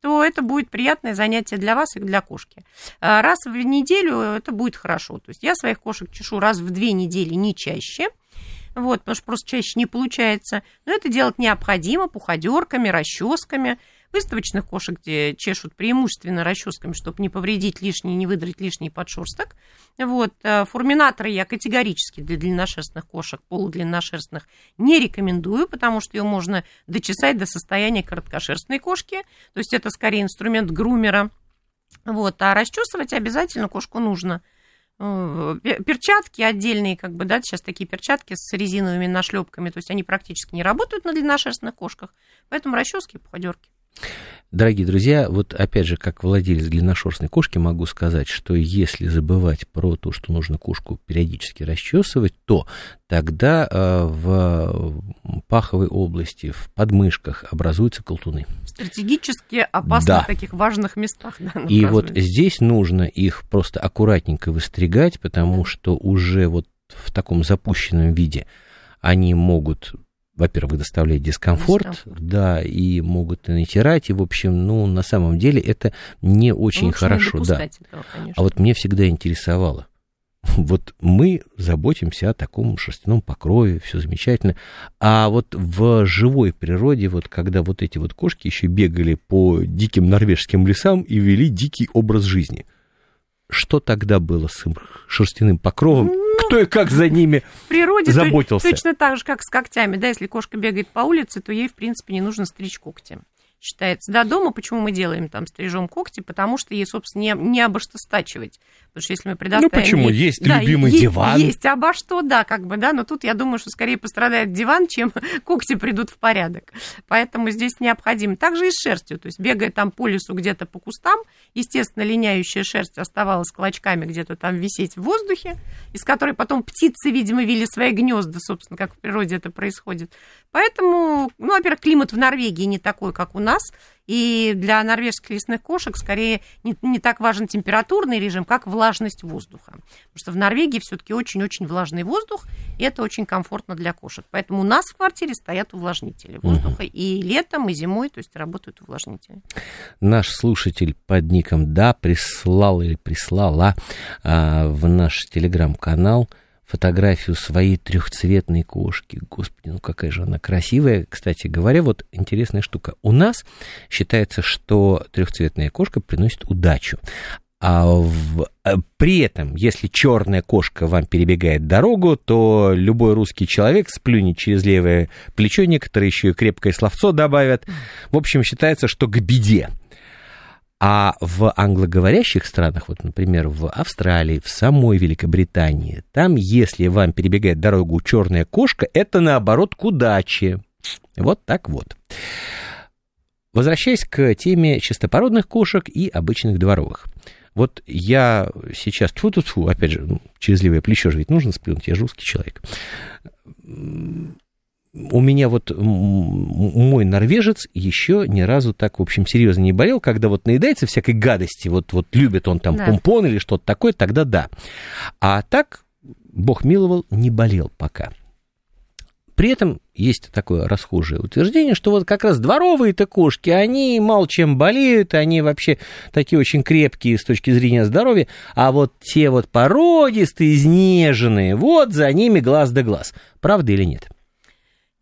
то это будет приятное занятие для вас и для кошки. А, раз в неделю это будет хорошо. То есть я своих кошек чешу раз в две недели, не чаще. Вот, потому что просто чаще не получается. Но это делать необходимо пуходерками, расческами выставочных кошек, где чешут преимущественно расческами, чтобы не повредить лишний, не выдрать лишний подшерсток. Вот. Э, Фурминаторы я категорически для длинношерстных кошек, полудлинношерстных, не рекомендую, потому что ее можно дочесать до состояния короткошерстной кошки. То есть это скорее инструмент грумера. Вот. А расчесывать обязательно кошку нужно. Э, перчатки отдельные, как бы, да, сейчас такие перчатки с резиновыми нашлепками, то есть они практически не работают на длинношерстных кошках, поэтому расчески и походерки. Дорогие друзья, вот опять же, как владелец длинношерстной кошки, могу сказать, что если забывать про то, что нужно кошку периодически расчесывать, то тогда э, в паховой области, в подмышках образуются колтуны. Стратегически опасных да. таких важных местах. Да, И вот здесь нужно их просто аккуратненько выстригать, потому что уже вот в таком запущенном виде они могут во-первых, доставлять дискомфорт, дискомфорт, да, и могут и натирать, и, в общем, ну, на самом деле это не очень Лучше хорошо, не да. Этого, а вот мне всегда интересовало, вот мы заботимся о таком шерстяном покрове, все замечательно. А вот в живой природе, вот когда вот эти вот кошки еще бегали по диким норвежским лесам и вели дикий образ жизни, что тогда было с шерстяным покровом? кто и как за ними в природе заботился. Точно так же, как с когтями. Да, если кошка бегает по улице, то ей, в принципе, не нужно стричь когти считается. Да, дома почему мы делаем там, стрижем когти? Потому что ей, собственно, не, не обо что стачивать. Потому что если мы предоставим... Ну почему? Есть да, любимый есть, диван. Есть обо что, да, как бы, да, но тут я думаю, что скорее пострадает диван, чем когти придут в порядок. Поэтому здесь необходимо. Также и с шерстью, то есть бегая там по лесу где-то по кустам, естественно, линяющая шерсть оставалась клочками где-то там висеть в воздухе, из которой потом птицы, видимо, вели свои гнезда, собственно, как в природе это происходит. Поэтому, ну, во-первых, климат в Норвегии не такой, как у нас, и для норвежских лесных кошек скорее не, не так важен температурный режим, как влажность воздуха. Потому что в Норвегии все-таки очень-очень влажный воздух, и это очень комфортно для кошек. Поэтому у нас в квартире стоят увлажнители воздуха угу. и летом, и зимой, то есть работают увлажнители. Наш слушатель под ником Да прислал или прислала а, в наш телеграм-канал фотографию своей трехцветной кошки. Господи, ну какая же она красивая. Кстати говоря, вот интересная штука. У нас считается, что трехцветная кошка приносит удачу. А в, э, при этом, если черная кошка вам перебегает дорогу, то любой русский человек сплюнет через левое плечо, некоторые еще и крепкое словцо добавят. В общем, считается, что к беде. А в англоговорящих странах, вот, например, в Австралии, в самой Великобритании, там, если вам перебегает дорогу черная кошка, это наоборот к удаче. Вот так вот. Возвращаясь к теме чистопородных кошек и обычных дворовых. Вот я сейчас, тьфу -тьфу опять же, ну, через левое плечо же ведь нужно сплюнуть, я же русский человек у меня вот мой норвежец еще ни разу так, в общем, серьезно не болел, когда вот наедается всякой гадости, вот, вот любит он там да. помпон или что-то такое, тогда да. А так, бог миловал, не болел пока. При этом есть такое расхожее утверждение, что вот как раз дворовые-то кошки, они мало чем болеют, они вообще такие очень крепкие с точки зрения здоровья, а вот те вот породистые, изнеженные, вот за ними глаз да глаз. Правда или нет?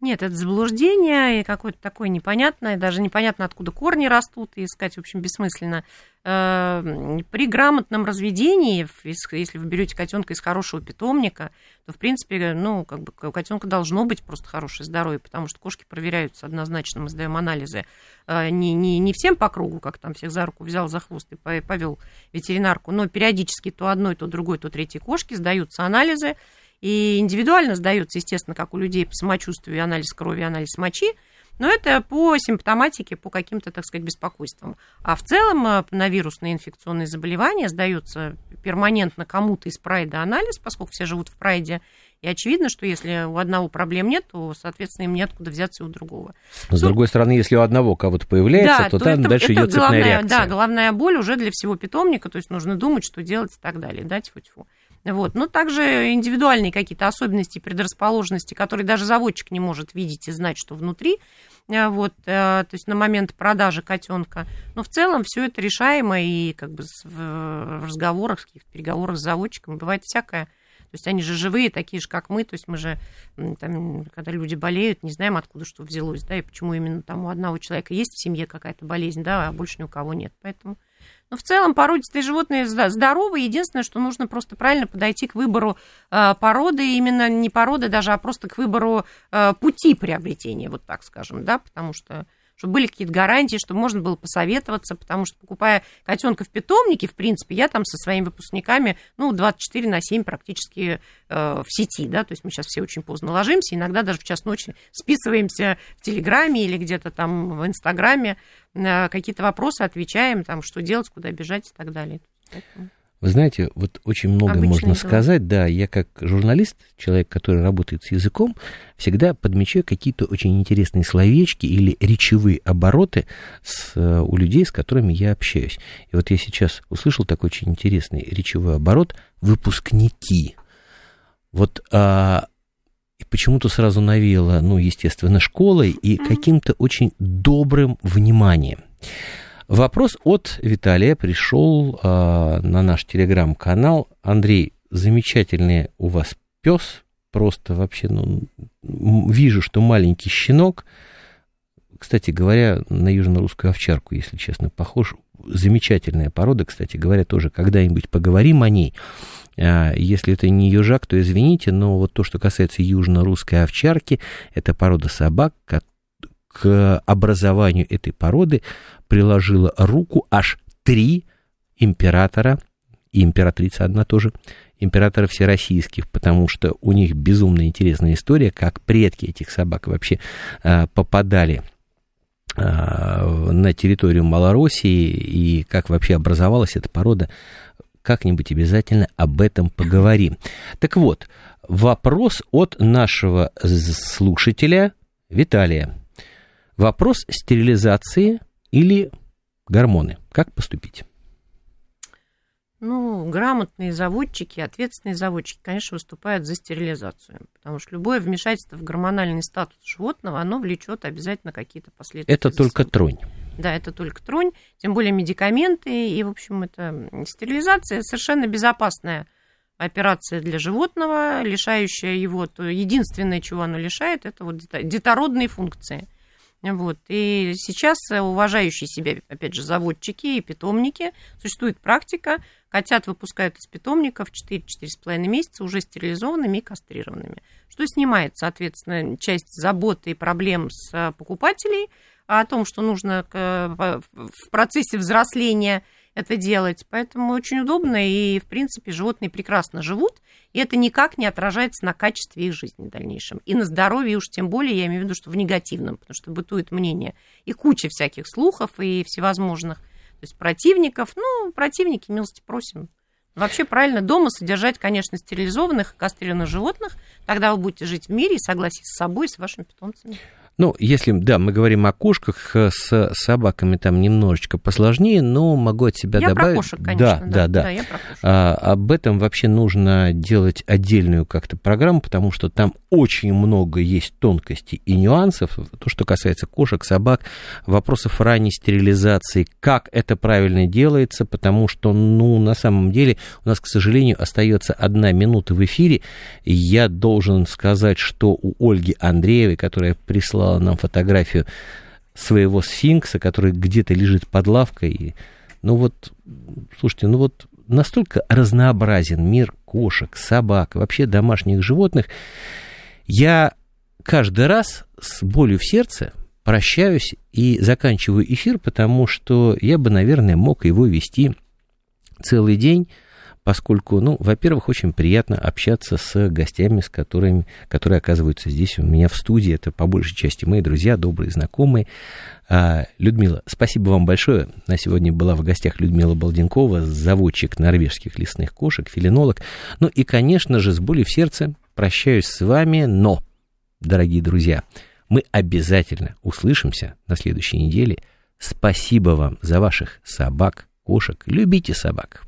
Нет, это заблуждение и какое-то такое непонятное, даже непонятно, откуда корни растут, и искать, в общем, бессмысленно. Э, при грамотном разведении, если вы берете котенка из хорошего питомника, то, в принципе, ну, как бы у котенка должно быть просто хорошее здоровье, потому что кошки проверяются однозначно, мы сдаем анализы э, не, не, не всем по кругу, как там всех за руку взял за хвост и повел ветеринарку, но периодически то одной, то другой, то третьей кошки сдаются анализы, и индивидуально сдается, естественно, как у людей по самочувствию, анализ крови, анализ мочи. Но это по симптоматике, по каким-то, так сказать, беспокойствам. А в целом э, на вирусные инфекционные заболевания сдается перманентно кому-то из прайда анализ, поскольку все живут в прайде, и очевидно, что если у одного проблем нет, то, соответственно, им неоткуда взяться и у другого. С другой стороны, если у одного кого-то появляется, да, то, то там это, дальше это идет цепная головная, реакция. Да, головная боль уже для всего питомника, то есть нужно думать, что делать и так далее, да, тьфу-тьфу. Вот. Но также индивидуальные какие-то особенности, предрасположенности, которые даже заводчик не может видеть и знать, что внутри, э, вот, э, то есть на момент продажи котенка. Но в целом все это решаемо, и как бы в разговорах, в переговорах с заводчиком бывает всякое. То есть они же живые, такие же, как мы. То есть мы же, там, когда люди болеют, не знаем, откуда что взялось, да, и почему именно там у одного человека есть в семье какая-то болезнь, да, а больше ни у кого нет. Поэтому но в целом породистые животные здоровы. Единственное, что нужно просто правильно подойти к выбору э, породы, именно не породы даже, а просто к выбору э, пути приобретения, вот так скажем, да, потому что чтобы были какие-то гарантии, чтобы можно было посоветоваться, потому что, покупая котенка в питомнике, в принципе, я там со своими выпускниками, ну, 24 на 7 практически э, в сети, да, то есть мы сейчас все очень поздно ложимся, иногда даже в час ночи списываемся в Телеграме или где-то там в Инстаграме, на какие-то вопросы отвечаем, там, что делать, куда бежать и так далее. Поэтому... Вы знаете, вот очень многое можно дела. сказать. Да, я как журналист, человек, который работает с языком, всегда подмечаю какие-то очень интересные словечки или речевые обороты с, э, у людей, с которыми я общаюсь. И вот я сейчас услышал такой очень интересный речевой оборот «выпускники». Вот а, почему-то сразу навеяло, ну, естественно, школой и каким-то очень добрым вниманием. Вопрос от Виталия пришел э, на наш телеграм-канал. Андрей, замечательный у вас пес, просто вообще, ну, вижу, что маленький щенок. Кстати говоря, на южно-русскую овчарку, если честно, похож. Замечательная порода, кстати говоря, тоже когда-нибудь поговорим о ней. А, если это не южак, то извините, но вот то, что касается южно-русской овчарки, это порода собак, к образованию этой породы приложила руку аж три императора, и императрица одна тоже, императоров всероссийских, потому что у них безумно интересная история, как предки этих собак вообще э, попадали э, на территорию Малороссии и как вообще образовалась эта порода. Как-нибудь обязательно об этом поговорим. Так вот, вопрос от нашего слушателя Виталия. Вопрос стерилизации или гормоны. Как поступить? Ну, грамотные заводчики, ответственные заводчики, конечно, выступают за стерилизацию, потому что любое вмешательство в гормональный статус животного, оно влечет обязательно какие-то последствия. Это только тронь. Да, это только тронь, тем более медикаменты, и, в общем, это стерилизация совершенно безопасная операция для животного, лишающая его, то единственное, чего она лишает, это вот детородные функции. Вот. И сейчас уважающие себя, опять же, заводчики и питомники, существует практика, котят выпускают из питомников 4-4,5 месяца уже стерилизованными и кастрированными, что снимает, соответственно, часть заботы и проблем с покупателей о том, что нужно в процессе взросления это делать. Поэтому очень удобно, и, в принципе, животные прекрасно живут, и это никак не отражается на качестве их жизни в дальнейшем. И на здоровье уж тем более, я имею в виду, что в негативном, потому что бытует мнение и куча всяких слухов и всевозможных, то есть противников. Ну, противники, милости просим. Вообще правильно дома содержать, конечно, стерилизованных и кастрированных животных, тогда вы будете жить в мире и согласии с собой и с вашими питомцами. Ну, если, да, мы говорим о кошках, э, с собаками там немножечко посложнее, но могу от себя я добавить... Про кошек, конечно, да, да, да. да. да я про кошек. А, об этом вообще нужно делать отдельную как-то программу, потому что там очень много есть тонкостей и нюансов. То, что касается кошек, собак, вопросов ранней стерилизации, как это правильно делается, потому что, ну, на самом деле, у нас, к сожалению, остается одна минута в эфире. Я должен сказать, что у Ольги Андреевой, которая прислала прислала нам фотографию своего сфинкса, который где-то лежит под лавкой. Ну вот, слушайте, ну вот настолько разнообразен мир кошек, собак, вообще домашних животных. Я каждый раз с болью в сердце прощаюсь и заканчиваю эфир, потому что я бы, наверное, мог его вести целый день, поскольку, ну, во-первых, очень приятно общаться с гостями, с которыми, которые оказываются здесь у меня в студии. Это по большей части мои друзья, добрые знакомые. А, Людмила, спасибо вам большое. На сегодня была в гостях Людмила Балденкова, заводчик норвежских лесных кошек, филинолог. Ну и, конечно же, с болью в сердце прощаюсь с вами, но, дорогие друзья, мы обязательно услышимся на следующей неделе. Спасибо вам за ваших собак, кошек. Любите собак.